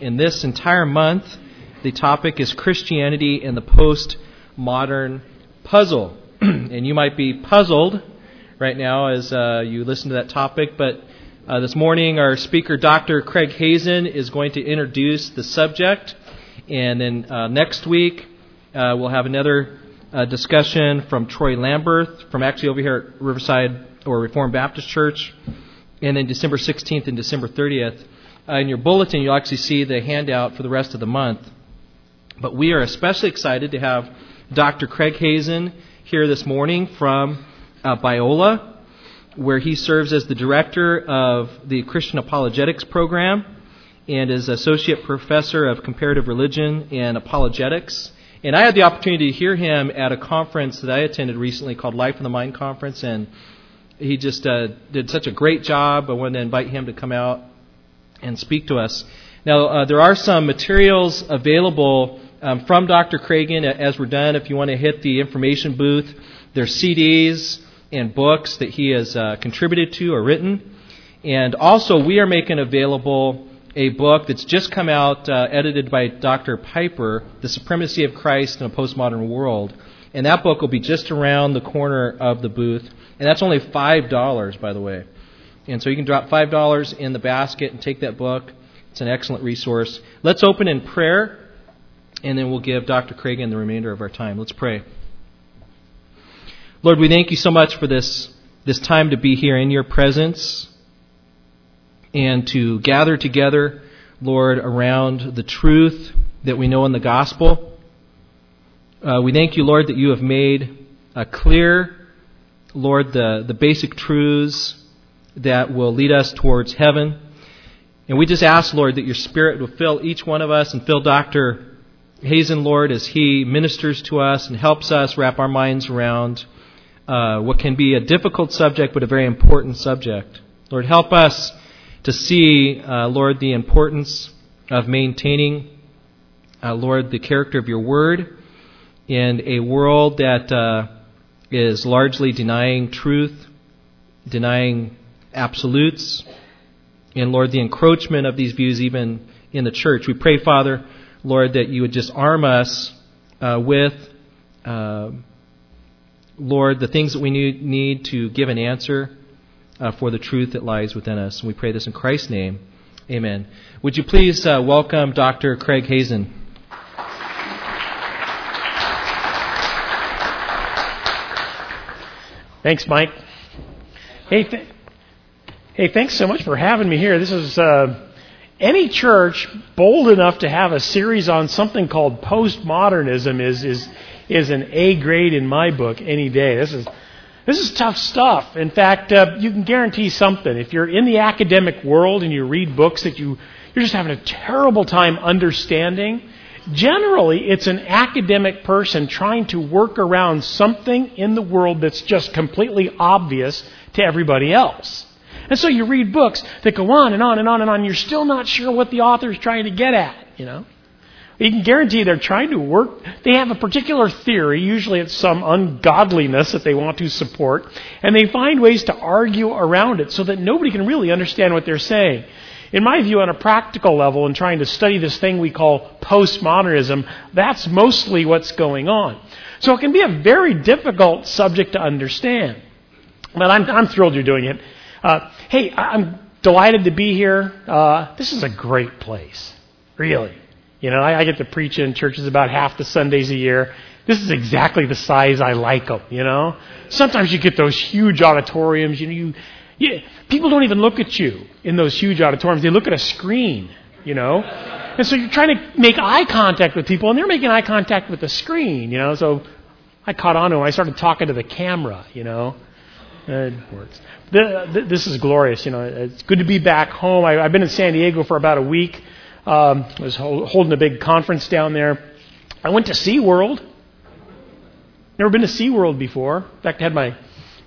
And this entire month, the topic is Christianity and the Postmodern Puzzle. and you might be puzzled right now as uh, you listen to that topic, but uh, this morning our speaker, Dr. Craig Hazen, is going to introduce the subject. And then uh, next week, uh, we'll have another uh, discussion from Troy Lamberth, from actually over here at Riverside or Reformed Baptist Church. And then December 16th and December 30th. Uh, in your bulletin, you'll actually see the handout for the rest of the month. But we are especially excited to have Dr. Craig Hazen here this morning from uh, Biola, where he serves as the director of the Christian Apologetics Program and is associate professor of comparative religion and apologetics. And I had the opportunity to hear him at a conference that I attended recently called Life in the Mind Conference, and he just uh, did such a great job. I wanted to invite him to come out and speak to us. Now, uh, there are some materials available um, from Dr. Cragen as we're done. If you want to hit the information booth, there's CDs and books that he has uh, contributed to or written. And also, we are making available a book that's just come out, uh, edited by Dr. Piper, The Supremacy of Christ in a Postmodern World. And that book will be just around the corner of the booth. And that's only $5, by the way. And so you can drop $5 in the basket and take that book. It's an excellent resource. Let's open in prayer, and then we'll give Dr. Cragen the remainder of our time. Let's pray. Lord, we thank you so much for this, this time to be here in your presence and to gather together, Lord, around the truth that we know in the gospel. Uh, we thank you, Lord, that you have made uh, clear, Lord, the, the basic truths that will lead us towards heaven. And we just ask, Lord, that your Spirit will fill each one of us and fill Dr. Hazen, Lord, as he ministers to us and helps us wrap our minds around uh, what can be a difficult subject, but a very important subject. Lord, help us to see, uh, Lord, the importance of maintaining, uh, Lord, the character of your word in a world that uh, is largely denying truth, denying absolutes, and Lord, the encroachment of these views even in the church. We pray, Father, Lord, that you would just arm us uh, with, uh, Lord, the things that we need, need to give an answer uh, for the truth that lies within us. And we pray this in Christ's name. Amen. Would you please uh, welcome Dr. Craig Hazen? Thanks, Mike. Hey, th- hey, thanks so much for having me here. This is uh, any church bold enough to have a series on something called postmodernism is is is an A grade in my book any day. This is this is tough stuff. In fact, uh, you can guarantee something. If you're in the academic world and you read books that you, you're just having a terrible time understanding, generally it's an academic person trying to work around something in the world that's just completely obvious to everybody else. And so you read books that go on and on and on and on, and you're still not sure what the author is trying to get at, you know? You can guarantee they're trying to work. They have a particular theory. Usually it's some ungodliness that they want to support. And they find ways to argue around it so that nobody can really understand what they're saying. In my view, on a practical level, in trying to study this thing we call postmodernism, that's mostly what's going on. So it can be a very difficult subject to understand. But I'm, I'm thrilled you're doing it. Uh, hey, I'm delighted to be here. Uh, this is a great place. Really. You know, I, I get to preach in churches about half the Sundays a year. This is exactly the size I like them, you know? Sometimes you get those huge auditoriums, you know, you, you, people don't even look at you in those huge auditoriums. They look at a screen, you know? And so you're trying to make eye contact with people, and they're making eye contact with the screen, you know? So I caught on to them. I started talking to the camera, you know? It works. This is glorious, you know. It's good to be back home. I, I've been in San Diego for about a week. Um, I was holding a big conference down there. I went to SeaWorld. Never been to SeaWorld before. In fact, I had my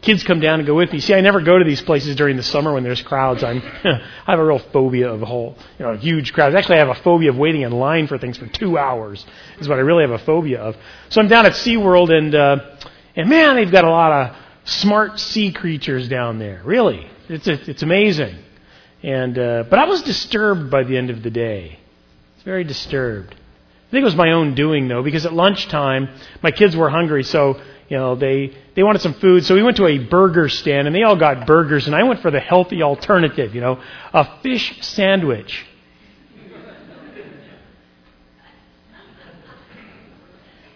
kids come down and go with me. See, I never go to these places during the summer when there's crowds. I'm, I have a real phobia of a whole, you know, huge crowds. Actually, I have a phobia of waiting in line for things for two hours. Is what I really have a phobia of. So I'm down at SeaWorld, and uh, and man, they've got a lot of smart sea creatures down there. Really, it's it's amazing. And uh, but I was disturbed by the end of the day. was very disturbed. I think it was my own doing though, because at lunchtime my kids were hungry, so you know they they wanted some food, so we went to a burger stand and they all got burgers, and I went for the healthy alternative, you know, a fish sandwich.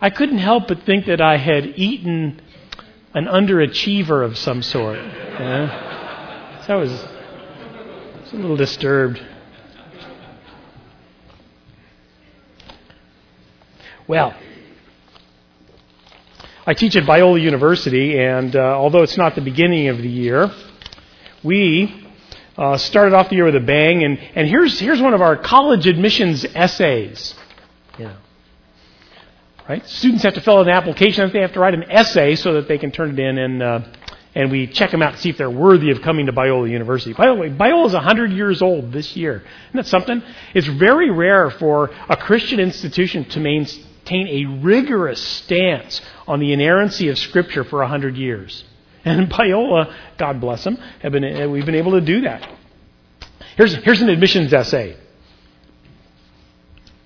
I couldn't help but think that I had eaten an underachiever of some sort. Yeah? So I was, I was a little disturbed. Well, I teach at Biola University, and uh, although it's not the beginning of the year, we uh, started off the year with a bang. And, and here's, here's one of our college admissions essays. Know, right? Students have to fill out an application. They have to write an essay so that they can turn it in, and uh, and we check them out to see if they're worthy of coming to Biola University. By the way, Biola is 100 years old this year. Isn't that something? It's very rare for a Christian institution to maintain a rigorous stance on the inerrancy of Scripture for 100 years. And Biola, God bless them, have been, uh, we've been able to do that. Here's, here's an admissions essay.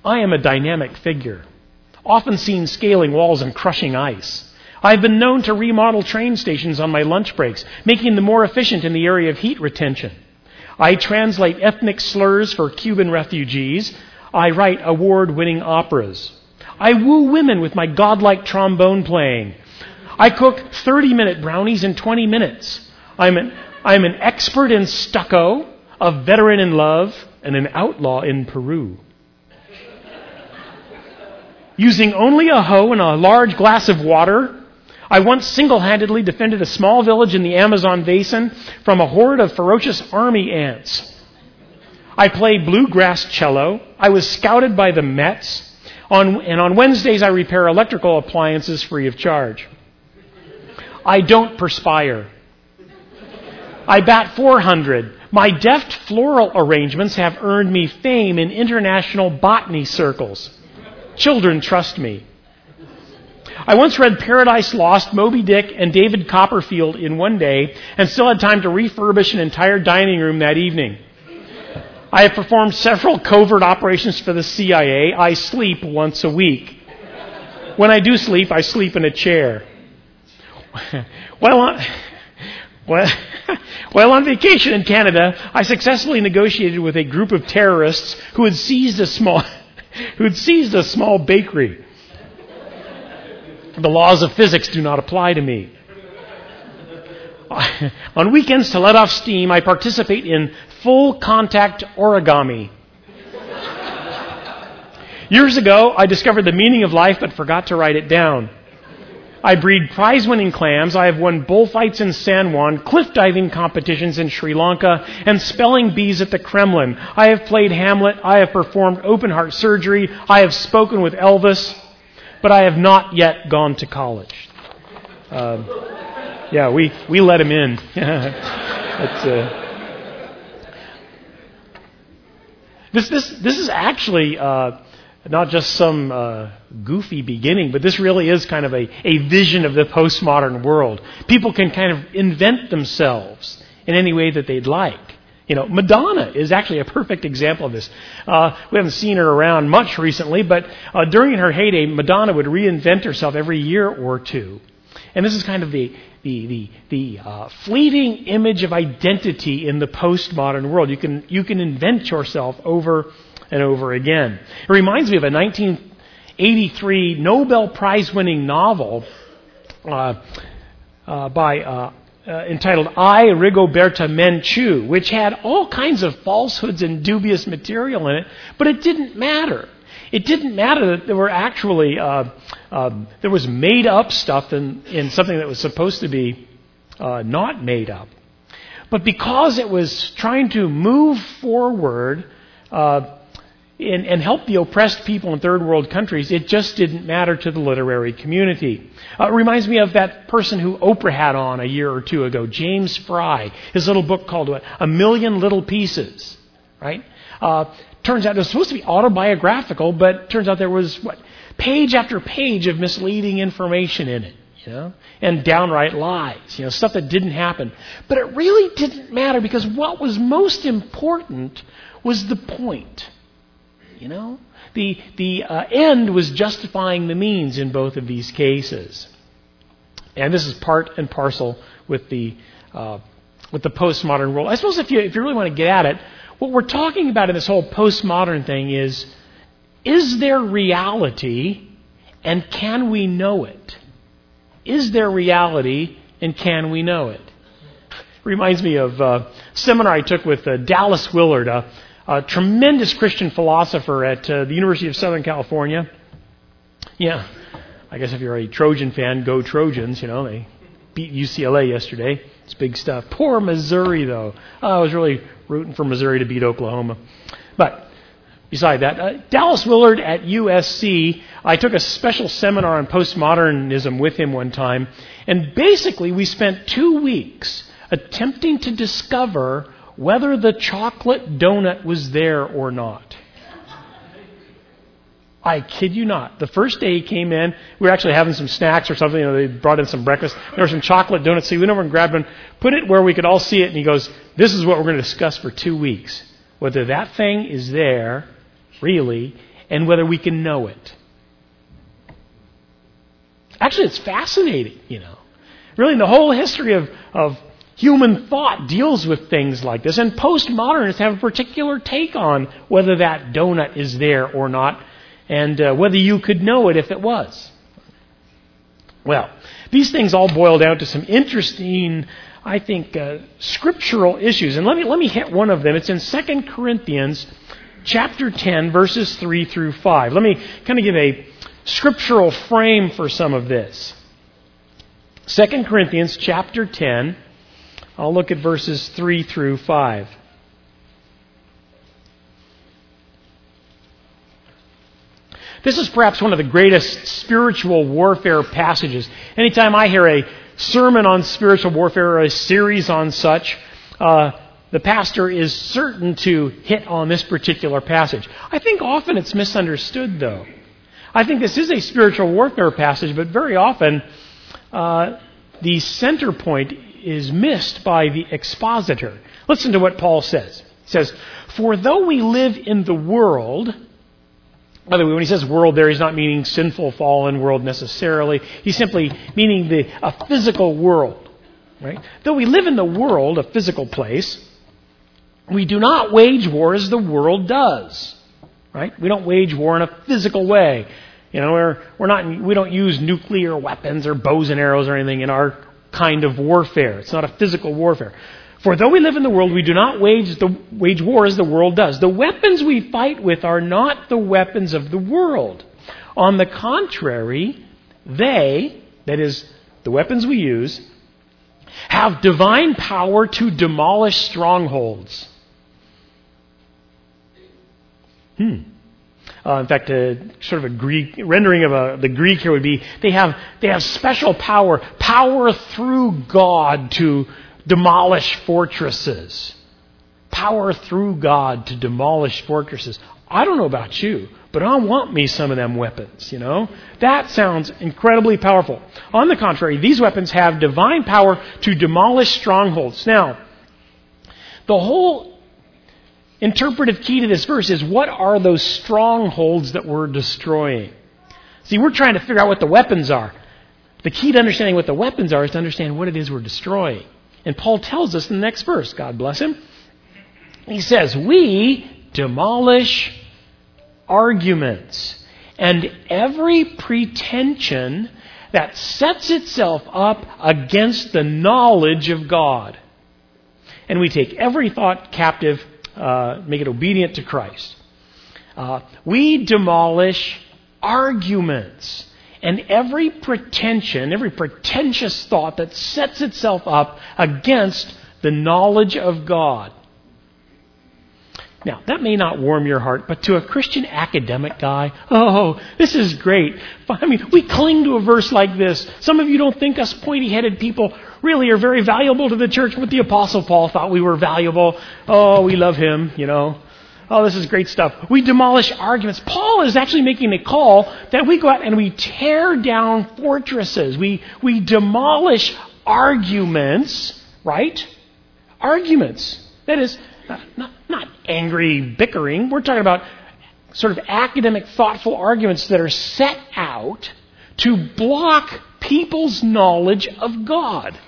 I am a dynamic figure, often seen scaling walls and crushing ice. I've been known to remodel train stations on my lunch breaks, making them more efficient in the area of heat retention. I translate ethnic slurs for Cuban refugees. I write award winning operas. I woo women with my godlike trombone playing. I cook 30 minute brownies in 20 minutes. I'm an, I'm an expert in stucco, a veteran in love, and an outlaw in Peru. Using only a hoe and a large glass of water, I once single handedly defended a small village in the Amazon basin from a horde of ferocious army ants. I play bluegrass cello. I was scouted by the Mets. On, and on Wednesdays, I repair electrical appliances free of charge. I don't perspire. I bat 400. My deft floral arrangements have earned me fame in international botany circles. Children trust me. I once read Paradise Lost, Moby Dick, and David Copperfield in one day and still had time to refurbish an entire dining room that evening. I have performed several covert operations for the CIA. I sleep once a week. When I do sleep, I sleep in a chair. While on, on vacation in Canada, I successfully negotiated with a group of terrorists who had seized a small, who had seized a small bakery. The laws of physics do not apply to me. On weekends, to let off steam, I participate in full contact origami. Years ago, I discovered the meaning of life but forgot to write it down. I breed prize winning clams. I have won bullfights in San Juan, cliff diving competitions in Sri Lanka, and spelling bees at the Kremlin. I have played Hamlet. I have performed open heart surgery. I have spoken with Elvis but I have not yet gone to college. Uh, yeah, we, we let him in. uh, this, this, this is actually uh, not just some uh, goofy beginning, but this really is kind of a, a vision of the postmodern world. People can kind of invent themselves in any way that they'd like. You know, Madonna is actually a perfect example of this. Uh, we haven't seen her around much recently, but uh, during her heyday, Madonna would reinvent herself every year or two. And this is kind of the, the, the, the uh, fleeting image of identity in the postmodern world. You can, you can invent yourself over and over again. It reminds me of a 1983 Nobel Prize winning novel uh, uh, by uh, uh, entitled I, Rigoberta Menchú, which had all kinds of falsehoods and dubious material in it, but it didn't matter. It didn't matter that there were actually, uh, uh, there was made up stuff in, in something that was supposed to be uh, not made up. But because it was trying to move forward uh, and, and help the oppressed people in third world countries, it just didn't matter to the literary community. Uh, it reminds me of that person who Oprah had on a year or two ago, James Frey, His little book called what, A Million Little Pieces, right? Uh, turns out it was supposed to be autobiographical, but turns out there was what page after page of misleading information in it, you know, and downright lies, you know, stuff that didn't happen. But it really didn't matter because what was most important was the point. You know? The, the uh, end was justifying the means in both of these cases. And this is part and parcel with the, uh, with the postmodern world. I suppose if you, if you really want to get at it, what we're talking about in this whole postmodern thing is is there reality and can we know it? Is there reality and can we know it? Reminds me of a seminar I took with uh, Dallas Willard, a, a, tremendous Christian philosopher at uh, the University of Southern California. Yeah, I guess if you're a Trojan fan, go Trojans. You know, they beat UCLA yesterday. It's big stuff. Poor Missouri, though. Oh, I was really rooting for Missouri to beat Oklahoma. But beside that, uh, Dallas Willard at USC, I took a special seminar on postmodernism with him one time, and basically we spent two weeks attempting to discover whether the chocolate donut was there or not. I kid you not. The first day he came in, we were actually having some snacks or something. You know, they brought in some breakfast. There were some chocolate donuts. So he went over and grabbed one, put it where we could all see it, and he goes, "This is what we're going to discuss for two weeks: whether that thing is there, really, and whether we can know it." Actually, it's fascinating. You know, really, in the whole history of of Human thought deals with things like this, and postmodernists have a particular take on whether that donut is there or not, and uh, whether you could know it if it was. Well, these things all boil down to some interesting, I think, uh, scriptural issues. And let me, let me hit one of them. It's in 2 Corinthians chapter 10, verses 3 through 5. Let me kind of give a scriptural frame for some of this. 2 Corinthians chapter 10, I'll look at verses 3 through 5. This is perhaps one of the greatest spiritual warfare passages. Anytime I hear a sermon on spiritual warfare or a series on such, uh, the pastor is certain to hit on this particular passage. I think often it's misunderstood, though. I think this is a spiritual warfare passage, but very often uh, the center point is missed by the expositor. Listen to what Paul says. He says, For though we live in the world, by the way, when he says world there, he's not meaning sinful, fallen world necessarily. He's simply meaning the, a physical world. Right? Though we live in the world, a physical place, we do not wage war as the world does. Right? We don't wage war in a physical way. You know, we're, we're not, we don't use nuclear weapons or bows and arrows or anything in our kind of warfare. It's not a physical warfare. For though we live in the world, we do not wage, the, wage war as the world does. The weapons we fight with are not the weapons of the world. On the contrary, they, that is, the weapons we use, have divine power to demolish strongholds. Hmm. Uh, in fact, a, sort of a Greek rendering of a, the Greek here would be they have they have special power, power through God to demolish fortresses, power through God to demolish fortresses. I don't know about you, but I want me some of them weapons. You know that sounds incredibly powerful. On the contrary, these weapons have divine power to demolish strongholds. Now, the whole interpretive key to this verse is what are those strongholds that we're destroying? See, we're trying to figure out what the weapons are. The key to understanding what the weapons are is to understand what it is we're destroying. And Paul tells us in the next verse, God bless him. He says, We demolish arguments and every pretension that sets itself up against the knowledge of God. And we take every thought captive uh, make it obedient to Christ. Uh, we demolish arguments and every pretension, every pretentious thought that sets itself up against the knowledge of God. Now, that may not warm your heart, but to a Christian academic guy, oh, this is great. I mean, we cling to a verse like this. Some of you don't think us pointy headed people really are very valuable to the church, but the Apostle Paul thought we were valuable. Oh, we love him, you know. Oh, this is great stuff. We demolish arguments. Paul is actually making a call that we go out and we tear down fortresses. We, we demolish arguments, right? Arguments. That is, not, not angry bickering. We're talking about sort of academic, thoughtful arguments that are set out to block people's knowledge of God.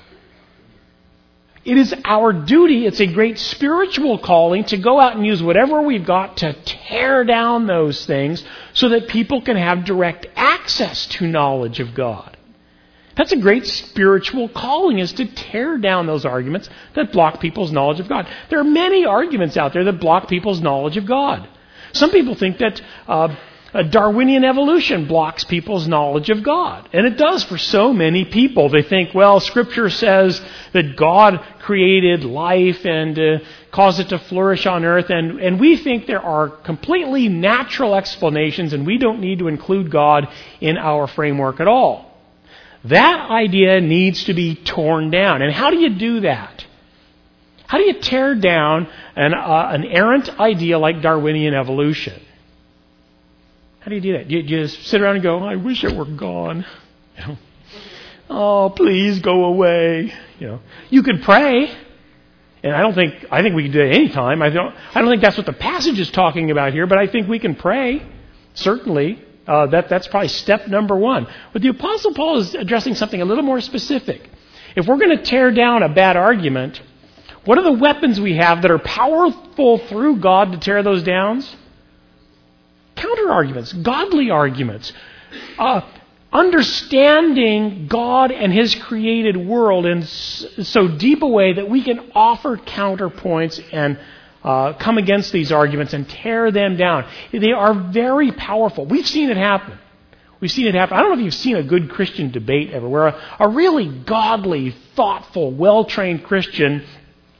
It is our duty, it's a great spiritual calling to go out and use whatever we've got to tear down those things so that people can have direct access to knowledge of God. That's a great spiritual calling is to tear down those arguments that block people's knowledge of God. There are many arguments out there that block people's knowledge of God. Some people think that uh, Darwinian evolution blocks people's knowledge of God. And it does for so many people. They think, well, Scripture says that God created life and uh, caused it to flourish on earth. And, and we think there are completely natural explanations, and we don't need to include God in our framework at all. That idea needs to be torn down. And how do you do that? How do you tear down an, uh, an errant idea like Darwinian evolution? How do you do that? Do you, do you just sit around and go, I wish it were gone? You know, oh, please go away. You know, you could pray. And I don't think I think we can do it any time. I don't I don't think that's what the passage is talking about here, but I think we can pray. Certainly. Uh, that, that's probably step number one. But the Apostle Paul is addressing something a little more specific. If we're going to tear down a bad argument, what are the weapons we have that are powerful through God to tear those down? counter arguments, godly arguments, uh, understanding God and His created world in so deep a way that we can offer counterpoints and uh, come against these arguments and tear them down. They are very powerful. We've seen it happen. We've seen it happen. I don't know if you've seen a good Christian debate ever, where a, a really godly, thoughtful, well trained Christian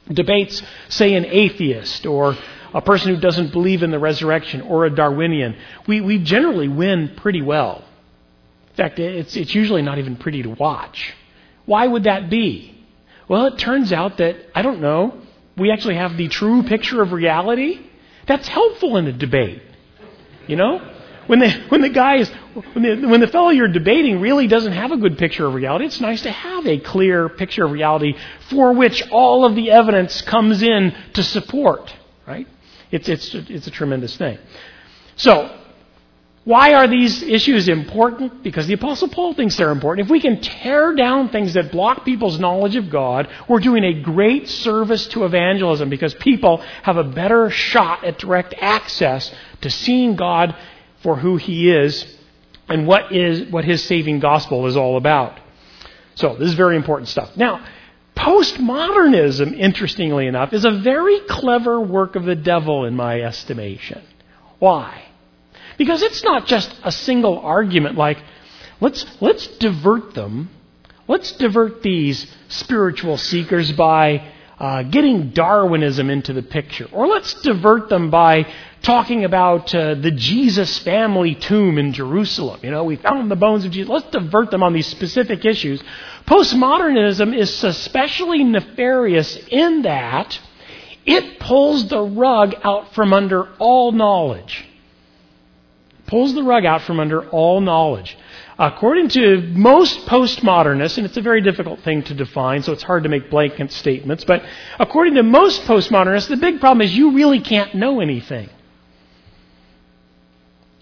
debates, say, an atheist or a person who doesn't believe in the resurrection or a Darwinian, we, we generally win pretty well. In fact, it's, it's usually not even pretty to watch. Why would that be? Well, it turns out that, I don't know, we actually have the true picture of reality. That's helpful in a debate. You know? When the, when the guy is, when the, when the fellow you're debating really doesn't have a good picture of reality, it's nice to have a clear picture of reality for which all of the evidence comes in to support, right? It's, it's, it's a tremendous thing. So, why are these issues important? Because the Apostle Paul thinks they're important. If we can tear down things that block people's knowledge of God, we're doing a great service to evangelism because people have a better shot at direct access to seeing God for who He is and what is what His saving gospel is all about. So this is very important stuff. Now, Postmodernism, interestingly enough, is a very clever work of the devil in my estimation. Why? Because it's not just a single argument like, let's, let's divert them. Let's divert these spiritual seekers by uh, getting Darwinism into the picture. Or let's divert them by talking about uh, the Jesus family tomb in Jerusalem. You know, we found the bones of Jesus. Let's divert them on these specific issues. Postmodernism is especially nefarious in that it pulls the rug out from under all knowledge. Pulls the rug out from under all knowledge. According to most postmodernists, and it's a very difficult thing to define, so it's hard to make blanket statements, but according to most postmodernists, the big problem is you really can't know anything.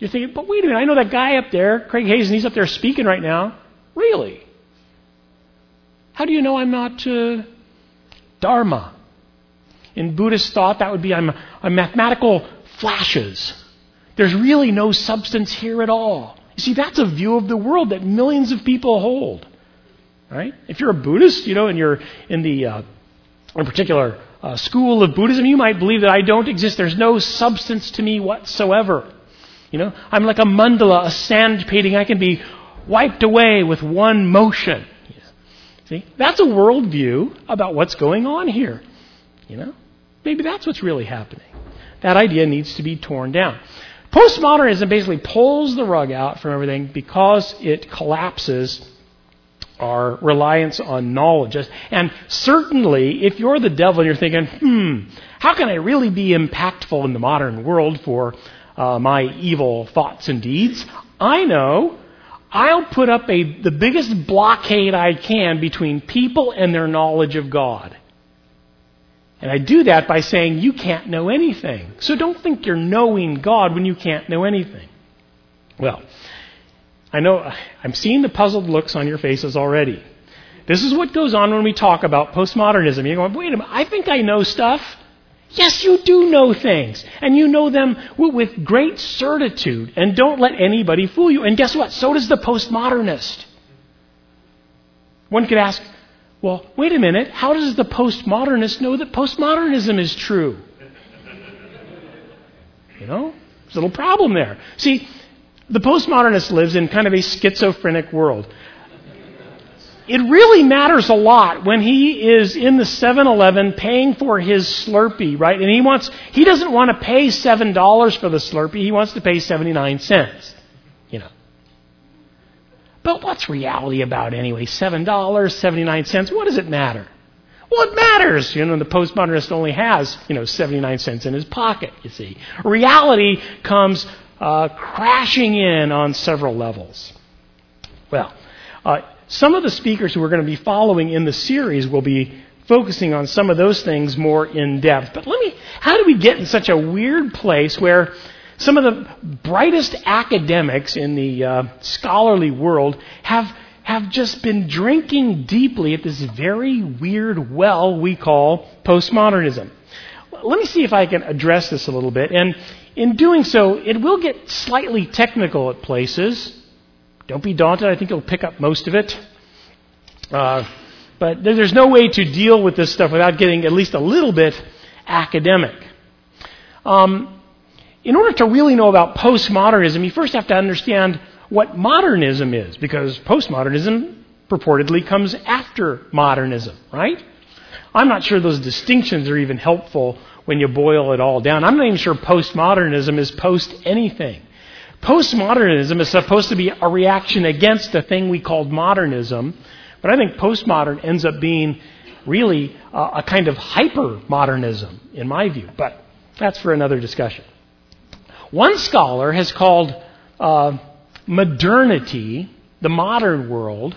You're thinking, but wait a minute, I know that guy up there, Craig Hazen, he's up there speaking right now. Really? How do you know I'm not uh, Dharma? In Buddhist thought, that would be I'm, I'm mathematical flashes. There's really no substance here at all. You see, that's a view of the world that millions of people hold. Right? If you're a Buddhist, you know, and you're in the uh, in particular uh, school of Buddhism, you might believe that I don't exist. There's no substance to me whatsoever. You know, I'm like a mandala, a sand painting. I can be wiped away with one motion. See, that's a worldview about what's going on here. You know, maybe that's what's really happening. That idea needs to be torn down. Postmodernism basically pulls the rug out from everything because it collapses our reliance on knowledge. And certainly, if you're the devil and you're thinking, hmm, how can I really be impactful in the modern world for uh, my evil thoughts and deeds. I know I'll put up a, the biggest blockade I can between people and their knowledge of God. And I do that by saying you can't know anything. So don't think you're knowing God when you can't know anything. Well, I know I'm seeing the puzzled looks on your faces already. This is what goes on when we talk about postmodernism. You're going, wait a minute, I think I know stuff. Yes, you do know things. And you know them with great certitude. And don't let anybody fool you. And guess what? So does the postmodernist. One could ask, well, wait a minute, how does the postmodernist know that postmodernism is true? You know, there's a little problem there. See, the postmodernist lives in kind of a schizophrenic world. It really matters a lot when he is in the 7-Eleven paying for his Slurpee, right? And he wants he doesn't want to pay $7 for the Slurpee, he wants to pay 79 cents. But what's reality about anyway? $7, 79 cents, what does it matter? Well, it matters. You know, the postmodernist only has, you know, 79 cents in his pocket, you see. Reality comes uh, crashing in on several levels. Well, uh, some of the speakers who we're going to be following in the series will be focusing on some of those things more in depth. But let me, how do we get in such a weird place where some of the brightest academics in the uh, scholarly world have, have just been drinking deeply at this very weird well we call postmodernism? Let me see if I can address this a little bit. And in doing so, it will get slightly technical at places. Don't be daunted. I think you'll pick up most of it. Uh, but there's no way to deal with this stuff without getting at least a little bit academic. Um, in order to really know about postmodernism, you first have to understand what modernism is, because postmodernism purportedly comes after modernism, right? I'm not sure those distinctions are even helpful when you boil it all down. I'm not even sure postmodernism is post anything. Postmodernism is supposed to be a reaction against the thing we called modernism, but I think postmodern ends up being really uh, a kind of hyper modernism, in my view. But that's for another discussion. One scholar has called uh, modernity, the modern world,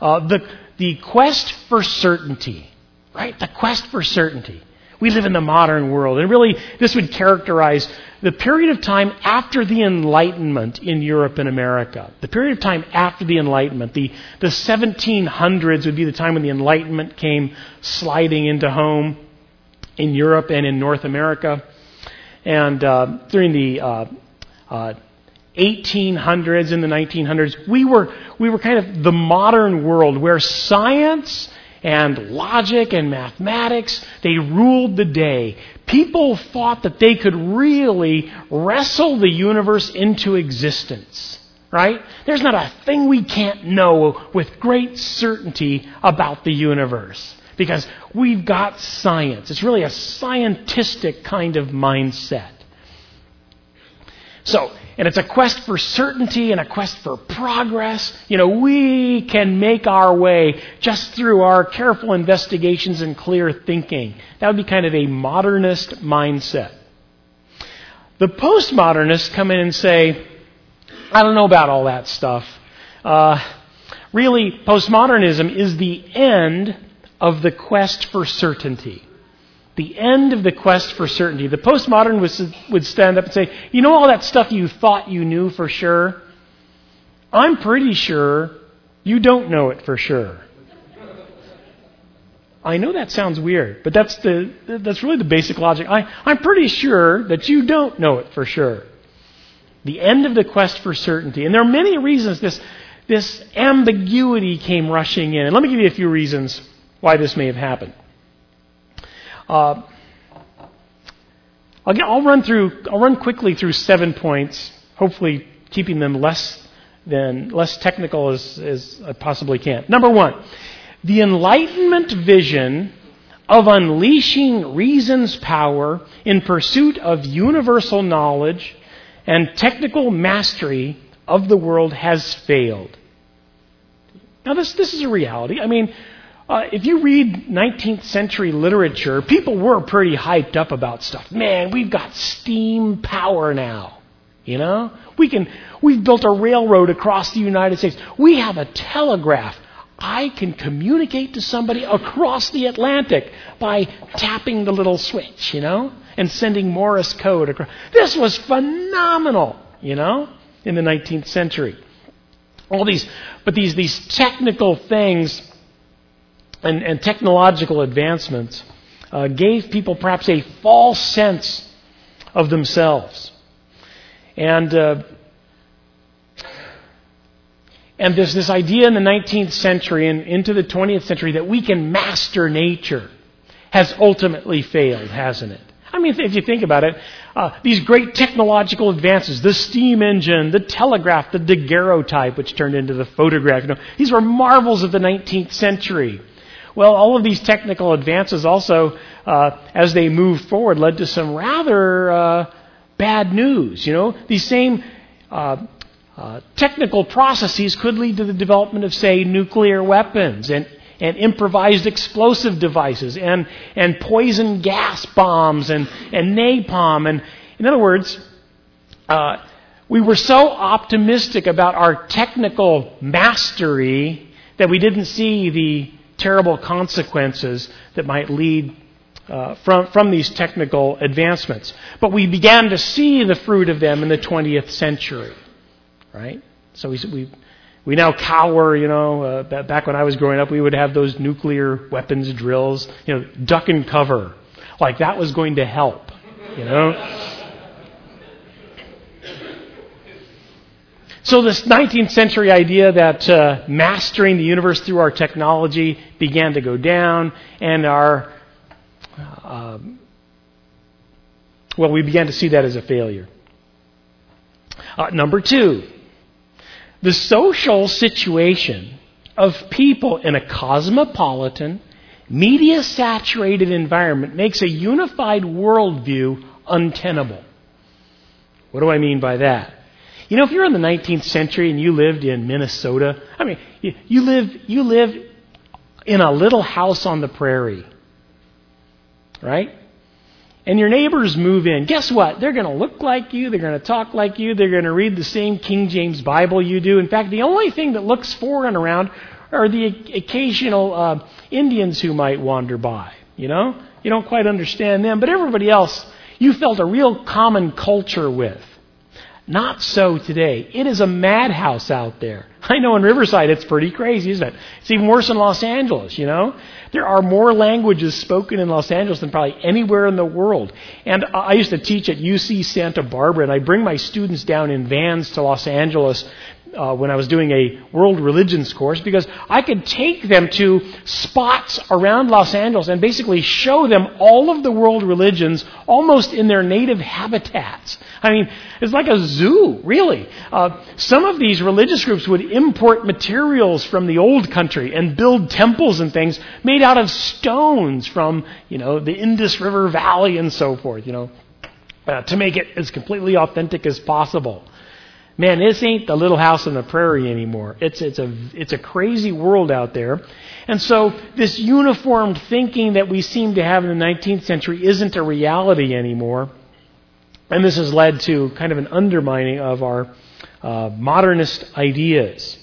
uh, the, the quest for certainty. Right? The quest for certainty. We live in the modern world. And really, this would characterize the period of time after the Enlightenment in Europe and America. The period of time after the Enlightenment. The, the 1700s would be the time when the Enlightenment came sliding into home in Europe and in North America. And uh, during the uh, uh, 1800s and the 1900s, we were, we were kind of the modern world where science and logic and mathematics, they ruled the day. People thought that they could really wrestle the universe into existence. Right? There's not a thing we can't know with great certainty about the universe because we've got science. It's really a scientistic kind of mindset. So, and it's a quest for certainty and a quest for progress. You know, we can make our way just through our careful investigations and clear thinking. That would be kind of a modernist mindset. The postmodernists come in and say, I don't know about all that stuff. Uh, really, postmodernism is the end of the quest for certainty the end of the quest for certainty. The postmodern would stand up and say, You know all that stuff you thought you knew for sure? I'm pretty sure you don't know it for sure. I know that sounds weird, but that's, the, that's really the basic logic. I, I'm pretty sure that you don't know it for sure. The end of the quest for certainty. And there are many reasons this, this ambiguity came rushing in. And let me give you a few reasons why this may have happened. Uh, I'll, get, I'll run through. I'll run quickly through seven points, hopefully keeping them less than less technical as, as I possibly can. Number one, the Enlightenment vision of unleashing reason's power in pursuit of universal knowledge and technical mastery of the world has failed. Now, this, this is a reality. I mean, uh, if you read 19th century literature, people were pretty hyped up about stuff. Man, we've got steam power now. You know? We can, we've built a railroad across the United States. We have a telegraph. I can communicate to somebody across the Atlantic by tapping the little switch, you know, and sending Morse code across. This was phenomenal, you know, in the 19th century. All these, but these, these technical things and, and technological advancements uh, gave people perhaps a false sense of themselves. And uh, and there's this idea in the 19th century and into the 20th century that we can master nature has ultimately failed, hasn't it? I mean, if you think about it, uh, these great technological advances, the steam engine, the telegraph, the daguerreotype, which turned into the photograph, you know, these were marvels of the 19th century. Well, all of these technical advances also, uh, as they moved forward, led to some rather uh, bad news. You know, these same uh, uh, technical processes could lead to the development of, say, nuclear weapons and, and improvised explosive devices and, and poison gas bombs and, and napalm. And in other words, uh, we were so optimistic about our technical mastery that we didn't see the terrible consequences that might lead uh, from, from these technical advancements. But we began to see the fruit of them in the 20th century right? So we, we, we now cower, you know, uh, back when I was growing up, we would have those nuclear weapons drills, you know, duck and cover. Like that was going to help, you know? So, this 19th century idea that uh, mastering the universe through our technology began to go down, and our, uh, well, we began to see that as a failure. Uh, number two, the social situation of people in a cosmopolitan, media saturated environment makes a unified worldview untenable. What do I mean by that? You know, if you're in the 19th century and you lived in Minnesota, I mean, you, you live you live in a little house on the prairie, right? and your neighbors move in, guess what? They're going to look like you. They're going to talk like you. They're going to read the same King James Bible you do. In fact, the only thing that looks foreign around are the occasional uh, Indians who might wander by. You know? You don't quite understand them, but everybody else you felt a real common culture with. Not so today. It is a madhouse out there. I know in Riverside it's pretty crazy, isn't it? It's even worse in Los Angeles, you know? There are more languages spoken in Los Angeles than probably anywhere in the world. And I used to teach at UC Santa Barbara, and I bring my students down in vans to Los Angeles uh, when I was doing a world religions course because I could take them to spots around Los Angeles and basically show them all of the world religions almost in their native habitats. I mean, it's like a zoo, really. Uh, some of these religious groups would import materials from the old country and build temples and things made out of stones from, you know, the Indus River Valley and so forth, you know, uh, to make it as completely authentic as possible. Man, this ain't the little house on the prairie anymore. It's, it's, a, it's a crazy world out there. And so, this uniformed thinking that we seem to have in the 19th century isn't a reality anymore. And this has led to kind of an undermining of our uh, modernist ideas.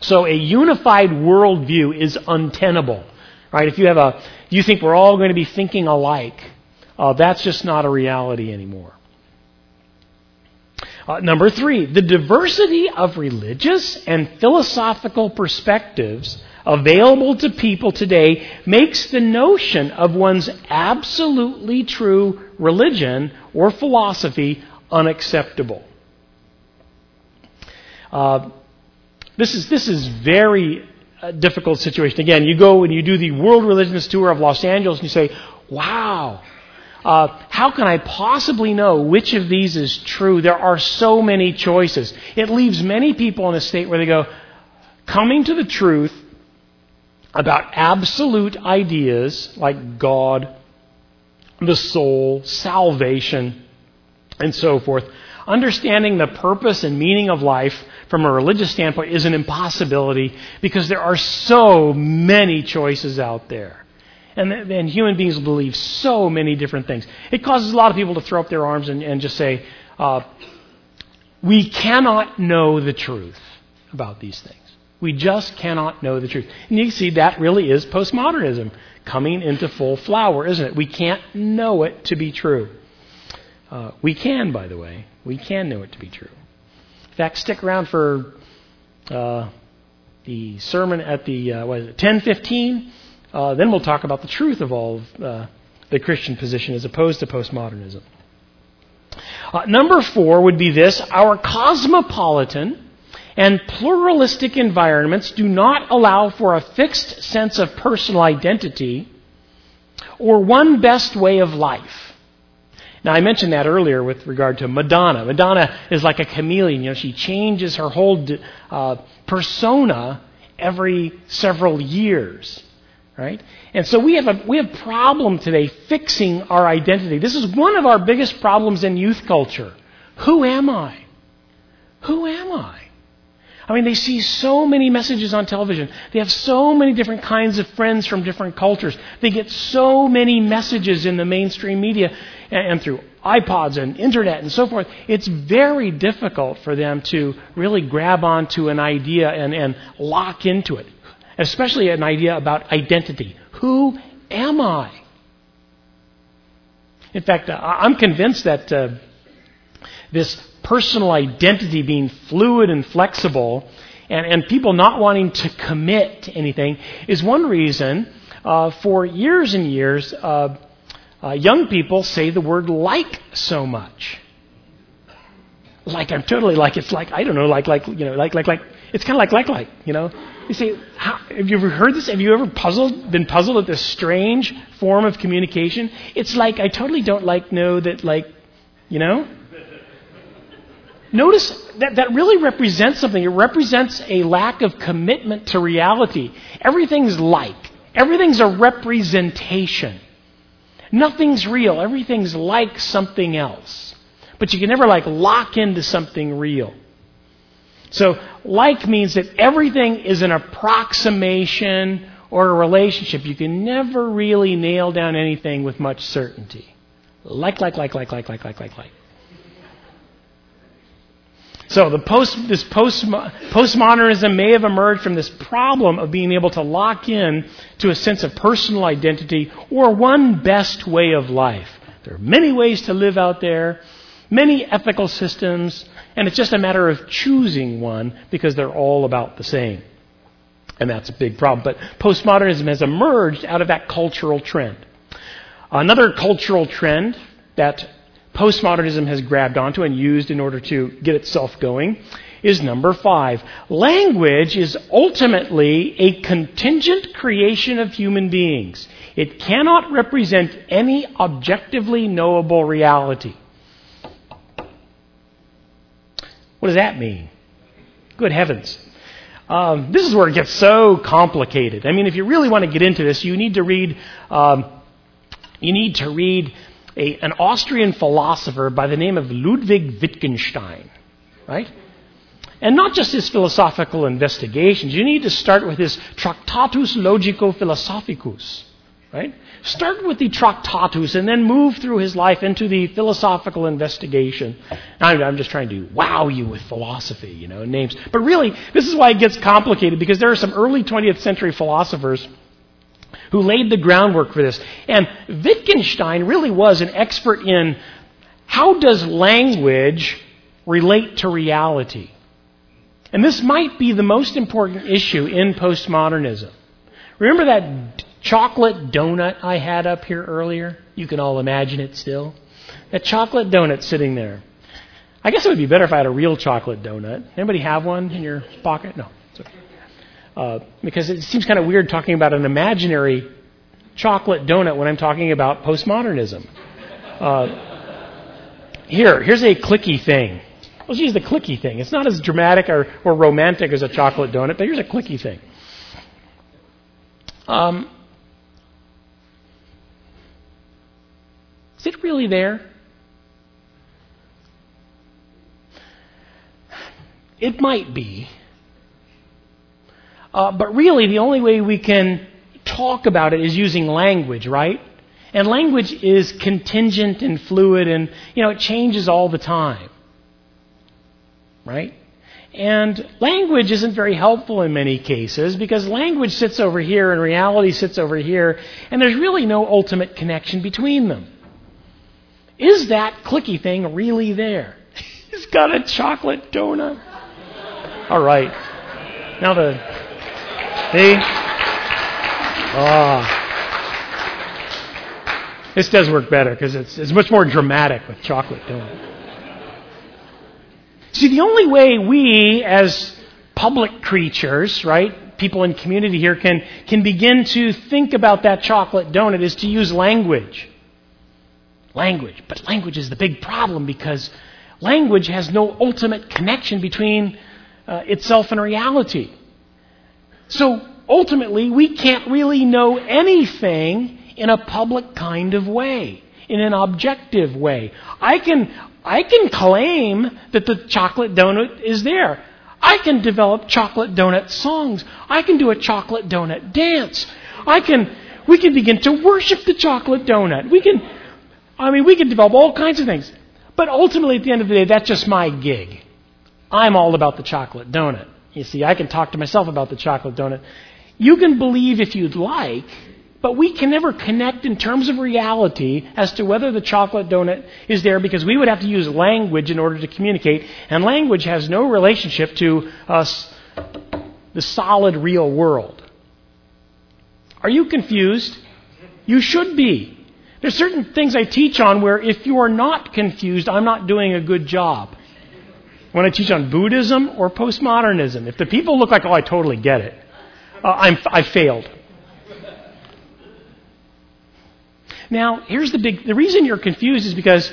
So, a unified worldview is untenable. Right? If you have a, you think we're all going to be thinking alike, uh, that's just not a reality anymore. Uh, number three, the diversity of religious and philosophical perspectives available to people today makes the notion of one's absolutely true religion or philosophy unacceptable. Uh, this is this is very uh, difficult situation. Again, you go and you do the World Religions Tour of Los Angeles, and you say, "Wow, uh, how can I possibly know which of these is true? There are so many choices. It leaves many people in a state where they go, coming to the truth about absolute ideas like God, the soul, salvation, and so forth. Understanding the purpose and meaning of life from a religious standpoint is an impossibility because there are so many choices out there. And, and human beings believe so many different things. It causes a lot of people to throw up their arms and, and just say, uh, we cannot know the truth about these things. We just cannot know the truth. And you see, that really is postmodernism coming into full flower, isn't it? We can't know it to be true. Uh, we can, by the way. We can know it to be true. In fact, stick around for uh, the sermon at the uh, what is it, 10:15. Uh, then we'll talk about the truth of all of uh, the Christian position as opposed to postmodernism. Uh, number four would be this: our cosmopolitan and pluralistic environments do not allow for a fixed sense of personal identity or one best way of life. Now, I mentioned that earlier with regard to Madonna. Madonna is like a chameleon. You know, she changes her whole uh, persona every several years, right? And so we have a we have problem today fixing our identity. This is one of our biggest problems in youth culture. Who am I? Who am I? I mean, they see so many messages on television. They have so many different kinds of friends from different cultures. They get so many messages in the mainstream media and, and through iPods and internet and so forth. It's very difficult for them to really grab onto an idea and, and lock into it, especially an idea about identity. Who am I? In fact, I'm convinced that uh, this personal identity being fluid and flexible and, and people not wanting to commit to anything is one reason uh, for years and years uh, uh, young people say the word like so much. Like I'm totally like it's like I don't know like like you know like like like it's kind of like like like you know you say have you ever heard this have you ever puzzled been puzzled at this strange form of communication it's like I totally don't like know that like you know Notice that that really represents something. It represents a lack of commitment to reality. Everything's like, everything's a representation. Nothing's real. Everything's like something else. But you can never like lock into something real. So, like means that everything is an approximation or a relationship. You can never really nail down anything with much certainty. Like, like, like, like, like, like, like, like, like. So the post, this post, postmodernism may have emerged from this problem of being able to lock in to a sense of personal identity or one best way of life. There are many ways to live out there, many ethical systems, and it's just a matter of choosing one because they're all about the same. And that's a big problem. But postmodernism has emerged out of that cultural trend. Another cultural trend that postmodernism has grabbed onto and used in order to get itself going is number five. Language is ultimately a contingent creation of human beings. It cannot represent any objectively knowable reality. What does that mean? Good heavens. Um, this is where it gets so complicated. I mean, if you really want to get into this, you need to read. Um, you need to read a, an Austrian philosopher by the name of Ludwig Wittgenstein, right? And not just his philosophical investigations. You need to start with his Tractatus Logico Philosophicus, right? Start with the Tractatus and then move through his life into the philosophical investigation. I'm, I'm just trying to wow you with philosophy, you know, names. But really, this is why it gets complicated because there are some early 20th century philosophers who laid the groundwork for this. And Wittgenstein really was an expert in how does language relate to reality? And this might be the most important issue in postmodernism. Remember that chocolate donut I had up here earlier? You can all imagine it still. That chocolate donut sitting there. I guess it would be better if I had a real chocolate donut. Anybody have one in your pocket? No. Uh, because it seems kind of weird talking about an imaginary chocolate donut when I'm talking about postmodernism. Uh, here, here's a clicky thing. Let's use the clicky thing. It's not as dramatic or, or romantic as a chocolate donut, but here's a clicky thing. Um, is it really there? It might be. Uh, but really, the only way we can talk about it is using language, right? And language is contingent and fluid and, you know, it changes all the time. Right? And language isn't very helpful in many cases because language sits over here and reality sits over here, and there's really no ultimate connection between them. Is that clicky thing really there? He's got a chocolate donut. All right. Now the. See? Ah. This does work better because it's, it's much more dramatic with chocolate donut. See, the only way we, as public creatures, right, people in community here, can, can begin to think about that chocolate donut is to use language. Language. But language is the big problem because language has no ultimate connection between uh, itself and reality. So ultimately, we can't really know anything in a public kind of way, in an objective way. I can, I can claim that the chocolate donut is there. I can develop chocolate donut songs. I can do a chocolate donut dance. I can, we can begin to worship the chocolate donut. We can, I mean, we can develop all kinds of things. But ultimately, at the end of the day, that's just my gig. I'm all about the chocolate donut. You see, I can talk to myself about the chocolate donut. You can believe if you'd like but we can never connect in terms of reality as to whether the chocolate donut is there because we would have to use language in order to communicate, and language has no relationship to us, the solid real world. Are you confused? You should be. There's certain things I teach on where if you are not confused, I'm not doing a good job. When I teach on Buddhism or postmodernism, if the people look like, oh, I totally get it, uh, I'm, I failed. Now, here's the big the reason you're confused is because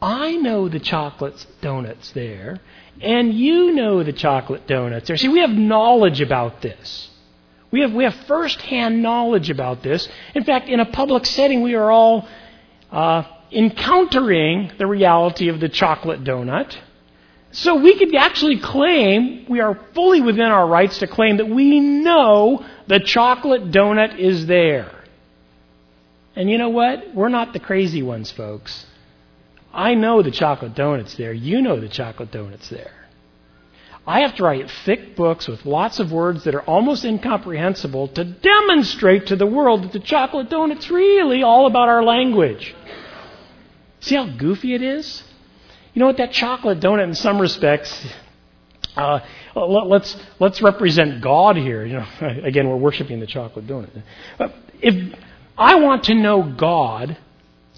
I know the chocolate donuts there, and you know the chocolate donuts there. See, we have knowledge about this. We have, we have first-hand knowledge about this. In fact, in a public setting, we are all uh, encountering the reality of the chocolate donut. So we could actually claim, we are fully within our rights to claim that we know the chocolate donut is there. And you know what? We're not the crazy ones, folks. I know the chocolate donut's there. You know the chocolate donut's there. I have to write thick books with lots of words that are almost incomprehensible to demonstrate to the world that the chocolate donut's really all about our language. See how goofy it is? You know what? That chocolate donut, in some respects, uh, let's let's represent God here. You know, again, we're worshiping the chocolate donut. If I want to know God,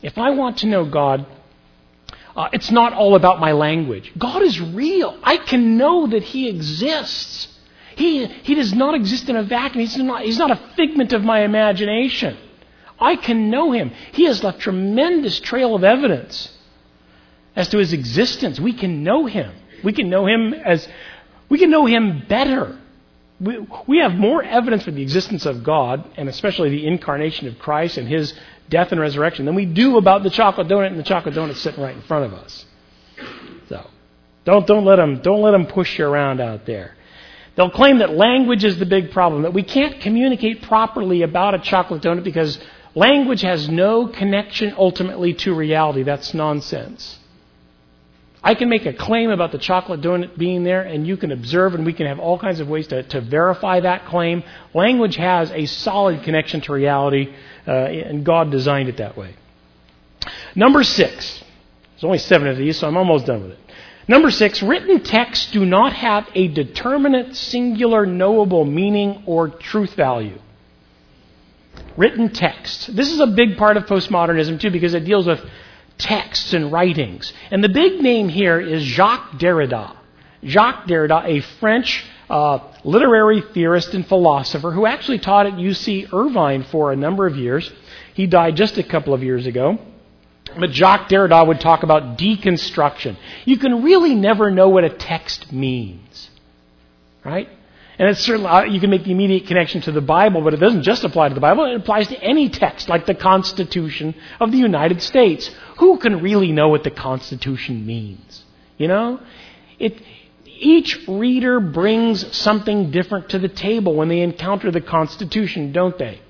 if I want to know God, uh, it's not all about my language. God is real. I can know that He exists. He, he does not exist in a vacuum. He's not, he's not a figment of my imagination. I can know Him. He has left tremendous trail of evidence as to His existence. We can know Him. We can know Him as we can know Him better we, we have more evidence for the existence of God, and especially the incarnation of Christ and his death and resurrection, than we do about the chocolate donut and the chocolate donut sitting right in front of us. So, don't, don't, let them, don't let them push you around out there. They'll claim that language is the big problem, that we can't communicate properly about a chocolate donut because language has no connection ultimately to reality. That's nonsense. I can make a claim about the chocolate donut being there, and you can observe, and we can have all kinds of ways to, to verify that claim. Language has a solid connection to reality, uh, and God designed it that way. Number six. There's only seven of these, so I'm almost done with it. Number six, written texts do not have a determinate, singular, knowable meaning or truth value. Written text. This is a big part of postmodernism, too, because it deals with texts and writings. And the big name here is Jacques Derrida. Jacques Derrida, a French uh, literary theorist and philosopher who actually taught at UC Irvine for a number of years. He died just a couple of years ago. But Jacques Derrida would talk about deconstruction. You can really never know what a text means. Right? And it's certainly, uh, you can make the immediate connection to the Bible, but it doesn't just apply to the Bible. It applies to any text, like the Constitution of the United States. Who can really know what the Constitution means? You know? It, each reader brings something different to the table when they encounter the Constitution, don't they?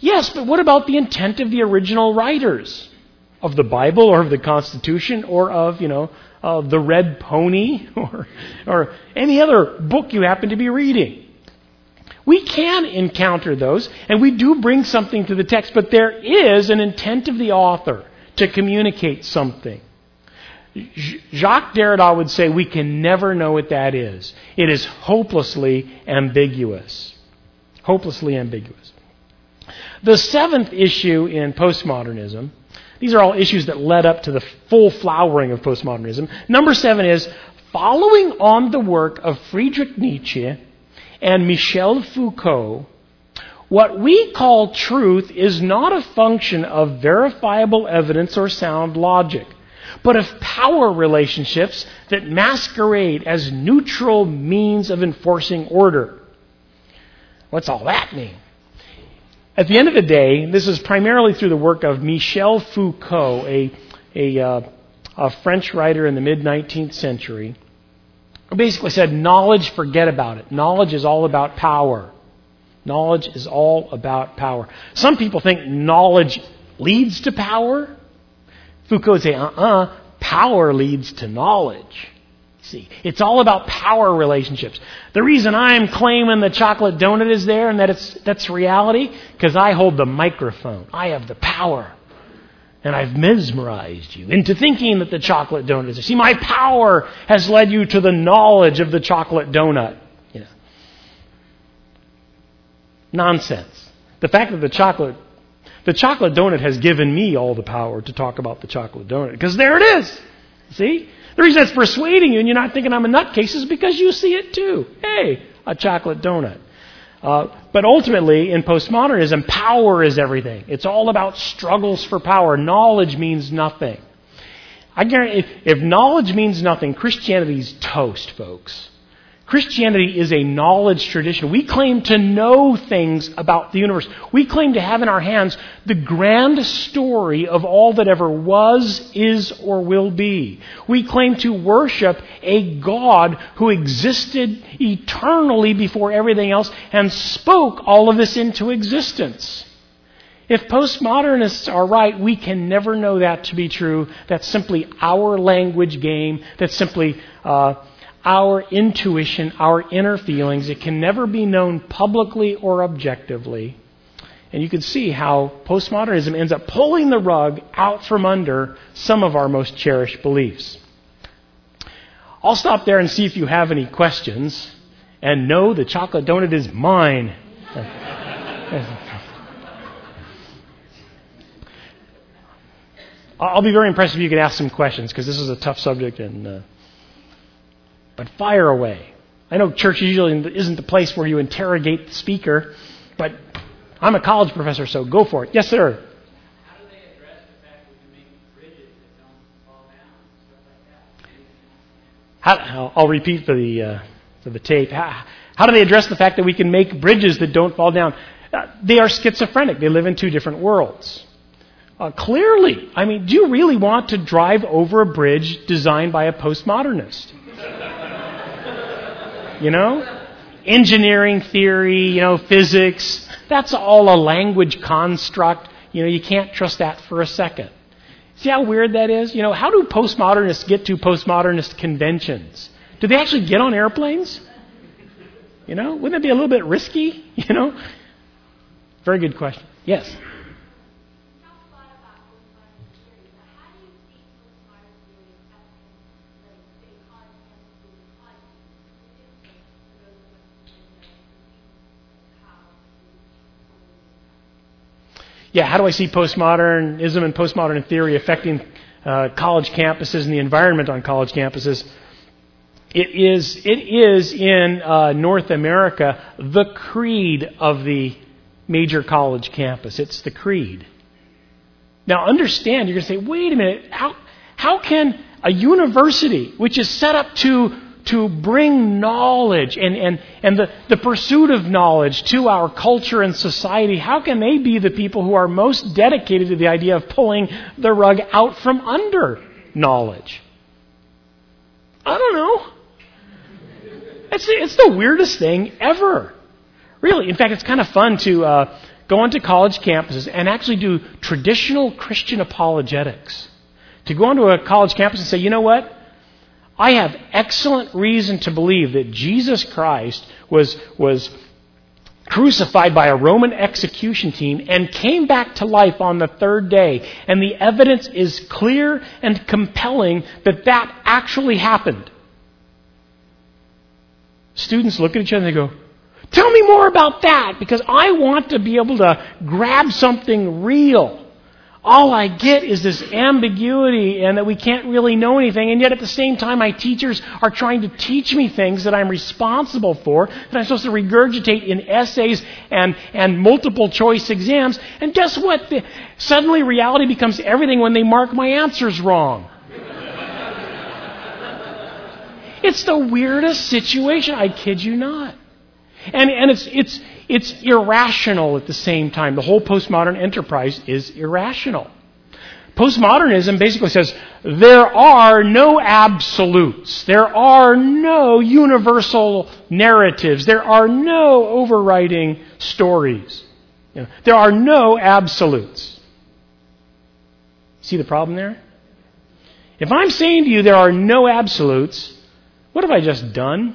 Yes, but what about the intent of the original writers? Of the Bible or of the Constitution or of, you know, uh, The Red Pony or, or any other book you happen to be reading. We can encounter those, and we do bring something to the text, but there is an intent of the author to communicate something. Jacques Derrida would say we can never know what that is. It is hopelessly ambiguous. Hopelessly ambiguous. The seventh issue in postmodernism, these are all issues that led up to the full flowering of postmodernism. Number seven is following on the work of Friedrich Nietzsche and Michel Foucault, what we call truth is not a function of verifiable evidence or sound logic, but of power relationships that masquerade as neutral means of enforcing order. What's all that mean? At the end of the day, this is primarily through the work of Michel Foucault, a, a, uh, a French writer in the mid 19th century who basically said, knowledge, forget about it. Knowledge is all about power. Knowledge is all about power. Some people think knowledge leads to power. Foucault would say, uh uh-uh, uh, power leads to knowledge. See, it's all about power relationships. The reason I'm claiming the chocolate donut is there and that it's that's reality because I hold the microphone. I have the power and I've mesmerized you into thinking that the chocolate donut is. There. See, my power has led you to the knowledge of the chocolate donut. You know. Nonsense. The fact that the chocolate the chocolate donut has given me all the power to talk about the chocolate donut because there it is. See? The reason it's persuading you and you're not thinking I'm a nutcase is because you see it too. Hey, a chocolate donut. Uh, but ultimately, in postmodernism, power is everything. It's all about struggles for power. Knowledge means nothing. I guarantee, if, if knowledge means nothing, Christianity's toast, folks. Christianity is a knowledge tradition. We claim to know things about the universe. We claim to have in our hands the grand story of all that ever was, is, or will be. We claim to worship a God who existed eternally before everything else and spoke all of this into existence. If postmodernists are right, we can never know that to be true. That's simply our language game. That's simply uh, our intuition, our inner feelings. It can never be known publicly or objectively. And you can see how postmodernism ends up pulling the rug out from under some of our most cherished beliefs. I'll stop there and see if you have any questions. And no, the chocolate donut is mine. I'll be very impressed if you can ask some questions because this is a tough subject and. Uh, but fire away. I know church usually isn't the place where you interrogate the speaker, but I'm a college professor, so go for it. Yes, sir. How, I'll repeat for the uh, for the tape. How, how, do they address the fact that we can make bridges that don't fall down? Uh, they are schizophrenic. They live in two different worlds. Uh, clearly, I mean, do you really want to drive over a bridge designed by a postmodernist? You know? Engineering theory, you know, physics, that's all a language construct. You know, you can't trust that for a second. See how weird that is? You know, how do postmodernists get to postmodernist conventions? Do they actually get on airplanes? You know, wouldn't it be a little bit risky? You know? Very good question. Yes. Yeah, how do I see postmodernism and postmodern theory affecting uh, college campuses and the environment on college campuses? It is, it is in uh, North America the creed of the major college campus. It's the creed. Now, understand, you're going to say, wait a minute, how, how can a university, which is set up to to bring knowledge and, and, and the, the pursuit of knowledge to our culture and society, how can they be the people who are most dedicated to the idea of pulling the rug out from under knowledge? I don't know. It's it's the weirdest thing ever. Really. In fact, it's kind of fun to uh, go onto college campuses and actually do traditional Christian apologetics. To go onto a college campus and say, you know what? I have excellent reason to believe that Jesus Christ was, was crucified by a Roman execution team and came back to life on the third day. And the evidence is clear and compelling that that actually happened. Students look at each other and they go, Tell me more about that because I want to be able to grab something real all I get is this ambiguity and that we can't really know anything. And yet at the same time, my teachers are trying to teach me things that I'm responsible for, that I'm supposed to regurgitate in essays and, and multiple choice exams. And guess what? The, suddenly reality becomes everything when they mark my answers wrong. it's the weirdest situation. I kid you not. And, and it's, it's, it's irrational at the same time. The whole postmodern enterprise is irrational. Postmodernism basically says there are no absolutes. There are no universal narratives. There are no overriding stories. You know, there are no absolutes. See the problem there? If I'm saying to you there are no absolutes, what have I just done?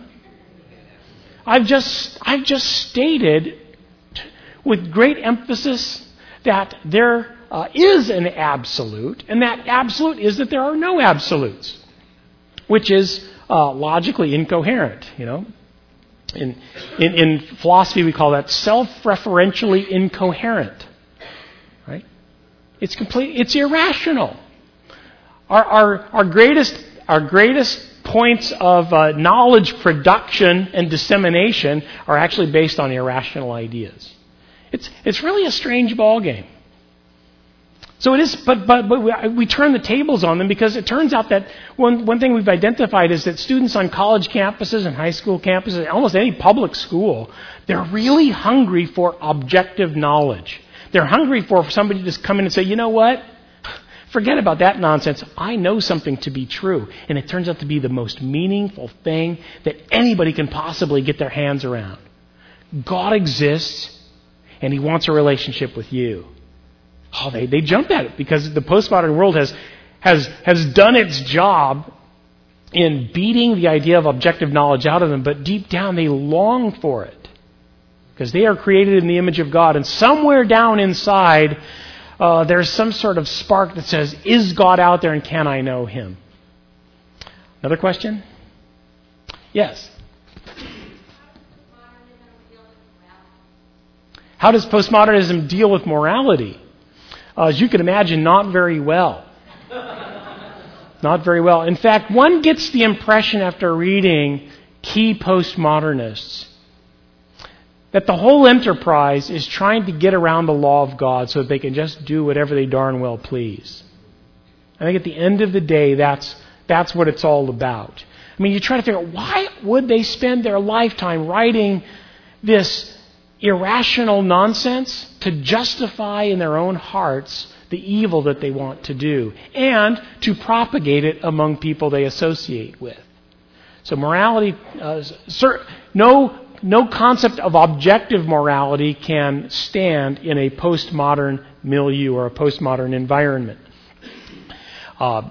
I've just, I've just stated with great emphasis that there uh, is an absolute, and that absolute is that there are no absolutes, which is uh, logically incoherent, you know. In, in, in philosophy, we call that self-referentially incoherent, right? It's complete, it's irrational. Our, our, our greatest, our greatest points of uh, knowledge production and dissemination are actually based on irrational ideas. It's, it's really a strange ballgame. So it is, but, but, but we, we, turn the tables on them because it turns out that one, one thing we've identified is that students on college campuses and high school campuses, almost any public school, they're really hungry for objective knowledge. They're hungry for somebody to just come in and say, you know what? Forget about that nonsense. I know something to be true. And it turns out to be the most meaningful thing that anybody can possibly get their hands around. God exists, and He wants a relationship with you. Oh, they, they jump at it because the postmodern world has, has, has done its job in beating the idea of objective knowledge out of them, but deep down they long for it. Because they are created in the image of God, and somewhere down inside, uh, there's some sort of spark that says, Is God out there and can I know him? Another question? Yes. How does postmodernism deal with morality? Uh, as you can imagine, not very well. not very well. In fact, one gets the impression after reading key postmodernists that the whole enterprise is trying to get around the law of God so that they can just do whatever they darn well please. I think at the end of the day, that's, that's what it's all about. I mean, you try to figure out why would they spend their lifetime writing this irrational nonsense to justify in their own hearts the evil that they want to do and to propagate it among people they associate with. So morality, uh, no no concept of objective morality can stand in a postmodern milieu or a postmodern environment. Uh,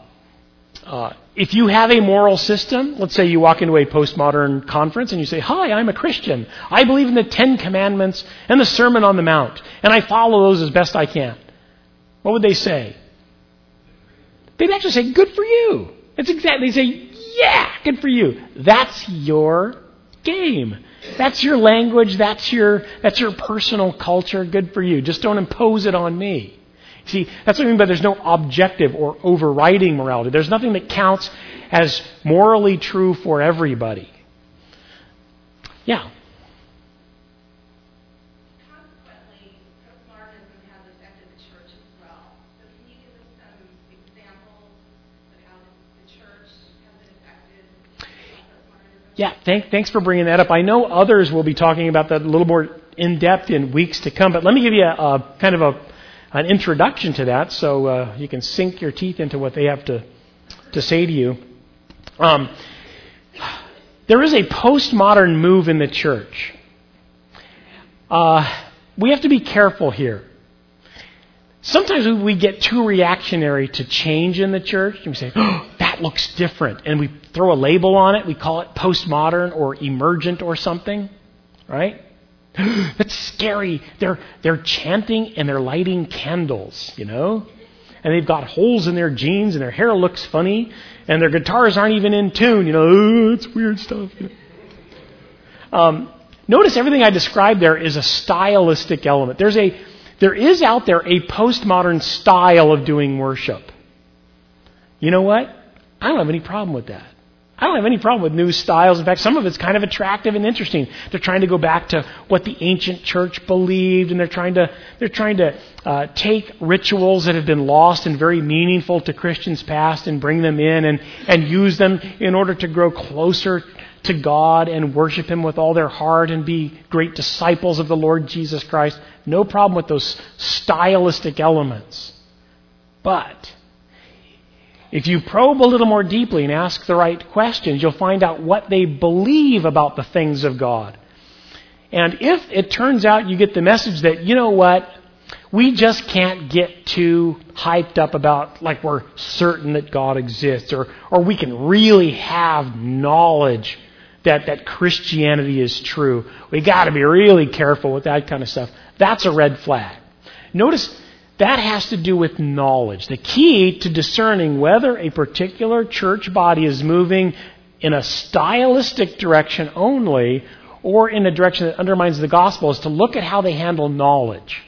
uh, if you have a moral system, let's say you walk into a postmodern conference and you say, Hi, I'm a Christian. I believe in the Ten Commandments and the Sermon on the Mount, and I follow those as best I can. What would they say? They'd actually say, Good for you. It's exactly, they say, Yeah, good for you. That's your game. That's your language, that's your, that's your personal culture. Good for you. Just don't impose it on me. See, that's what I mean by there's no objective or overriding morality. There's nothing that counts as morally true for everybody. Yeah. Yeah, thank, thanks for bringing that up. I know others will be talking about that a little more in depth in weeks to come, but let me give you a, a kind of a, an introduction to that so uh, you can sink your teeth into what they have to, to say to you. Um, there is a postmodern move in the church. Uh, we have to be careful here. Sometimes we get too reactionary to change in the church. And we say, oh, looks different, and we throw a label on it. We call it postmodern or emergent or something, right? That's scary. They're, they're chanting and they're lighting candles, you know? And they've got holes in their jeans and their hair looks funny and their guitars aren't even in tune, you know? It's weird stuff. Um, notice everything I described there is a stylistic element. There's a, there is out there a postmodern style of doing worship. You know what? I don't have any problem with that. I don't have any problem with new styles. In fact, some of it's kind of attractive and interesting. They're trying to go back to what the ancient church believed, and they're trying to they're trying to uh, take rituals that have been lost and very meaningful to Christians past and bring them in and and use them in order to grow closer to God and worship Him with all their heart and be great disciples of the Lord Jesus Christ. No problem with those stylistic elements, but if you probe a little more deeply and ask the right questions, you'll find out what they believe about the things of God. And if it turns out you get the message that, you know what, we just can't get too hyped up about like we're certain that God exists or, or we can really have knowledge that, that Christianity is true. We got to be really careful with that kind of stuff. That's a red flag. Notice that has to do with knowledge. The key to discerning whether a particular church body is moving in a stylistic direction only or in a direction that undermines the gospel is to look at how they handle knowledge.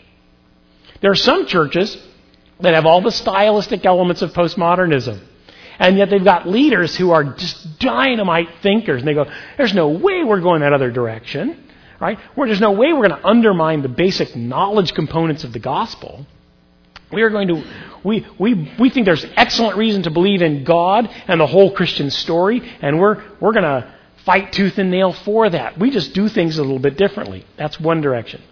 There are some churches that have all the stylistic elements of postmodernism. And yet they've got leaders who are just dynamite thinkers. And they go, there's no way we're going that other direction. Right? Where there's no way we're going to undermine the basic knowledge components of the gospel. We are going to, we, we, we think there's excellent reason to believe in God and the whole Christian story, and we're, we're going to fight tooth and nail for that. We just do things a little bit differently. That's one direction.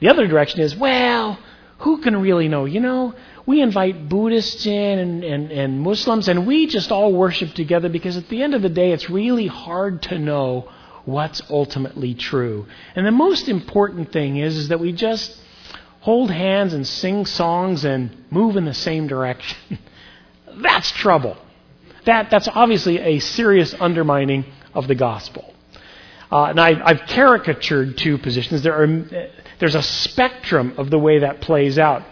The other direction is, well, who can really know? You know, we invite Buddhists in and, and, and Muslims, and we just all worship together because at the end of the day, it's really hard to know what's ultimately true. And the most important thing is, is that we just hold hands and sing songs and move in the same direction. that's trouble. That, that's obviously a serious undermining of the gospel. Uh, and I, I've caricatured two positions. There are, there's a spectrum of the way that plays out.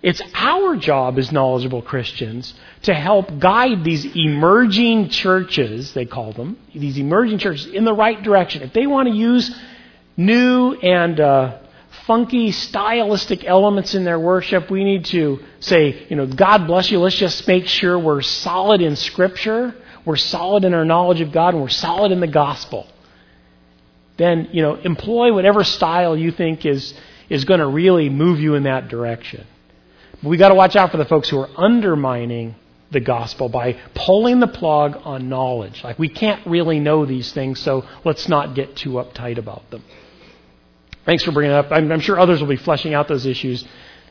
It's our job as knowledgeable Christians to help guide these emerging churches, they call them, these emerging churches, in the right direction. If they want to use new and uh, funky stylistic elements in their worship. We need to say, you know, God bless you. Let's just make sure we're solid in Scripture, we're solid in our knowledge of God, and we're solid in the gospel. Then, you know, employ whatever style you think is, is going to really move you in that direction. But we got to watch out for the folks who are undermining the gospel by pulling the plug on knowledge. Like, we can't really know these things, so let's not get too uptight about them. Thanks for bringing it up. I'm, I'm sure others will be fleshing out those issues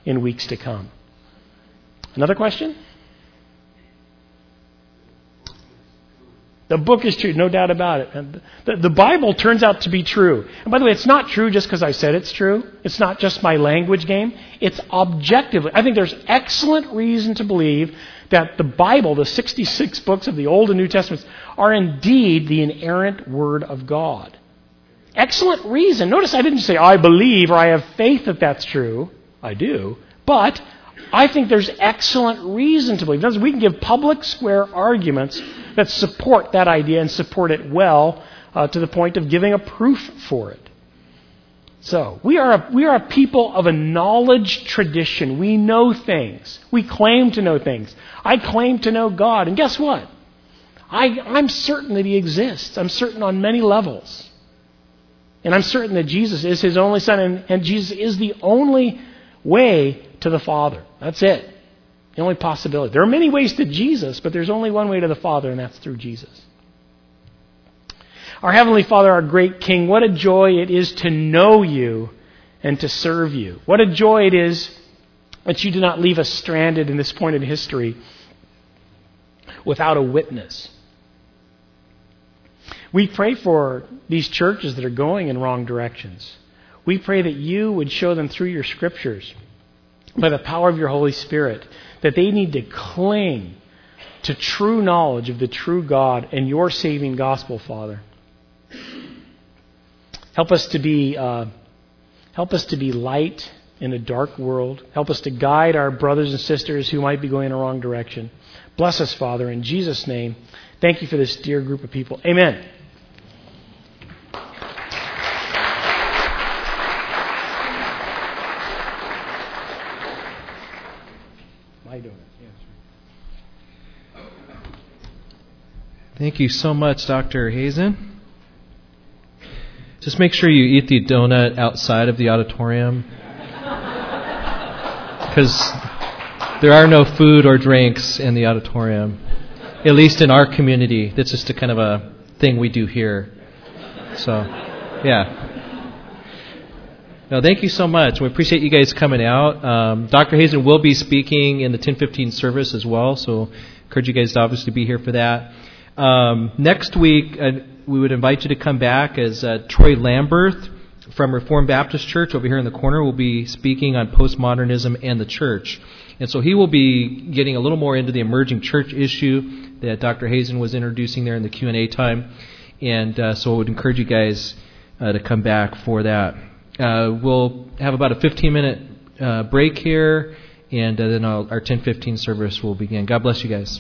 in weeks to come. Another question? The book is true, no doubt about it. The, the, Bible turns out to be true. And by the way, it's not true just because I said it's true. It's not just my language game. It's objectively. I think there's excellent reason to believe that the Bible, the 66 books of the Old and New Testaments, are indeed the inerrant Word of God. Excellent reason. Notice I didn't say, I believe or I have faith that that's true. I do. But I think there's excellent reason to believe. Words, we can give public square arguments that support that idea and support it well uh, to the point of giving a proof for it. So, we are, a, we are a people of a knowledge tradition. We know things. We claim to know things. I claim to know God. And guess what? I, I'm certain that He exists. I'm certain on many levels. And I'm certain that Jesus is his only son, and, and Jesus is the only way to the Father. That's it. The only possibility. There are many ways to Jesus, but there's only one way to the Father, and that's through Jesus. Our Heavenly Father, our great King, what a joy it is to know you and to serve you. What a joy it is that you do not leave us stranded in this point in history without a witness. We pray for these churches that are going in wrong directions. We pray that you would show them through your scriptures, by the power of your Holy Spirit, that they need to cling to true knowledge of the true God and your saving gospel, Father. Help us to be, uh, help us to be light in a dark world. Help us to guide our brothers and sisters who might be going in the wrong direction. Bless us, Father, in Jesus' name. Thank you for this dear group of people. Amen. Thank you so much, Dr. Hazen. Just make sure you eat the donut outside of the auditorium. Because there are no food or drinks in the auditorium, at least in our community. That's just a kind of a thing we do here. So, yeah. No, thank you so much. We appreciate you guys coming out. Um, Dr. Hazen will be speaking in the 1015 service as well, so encourage you guys to obviously be here for that. Um, next week, uh, we would invite you to come back as uh, Troy Lamberth from Reformed Baptist Church over here in the corner will be speaking on postmodernism and the church. And so he will be getting a little more into the emerging church issue that Dr. Hazen was introducing there in the Q&A time. And uh, so I would encourage you guys uh, to come back for that. Uh, we'll have about a 15-minute uh, break here, and then our 10:15 service will begin. God bless you guys.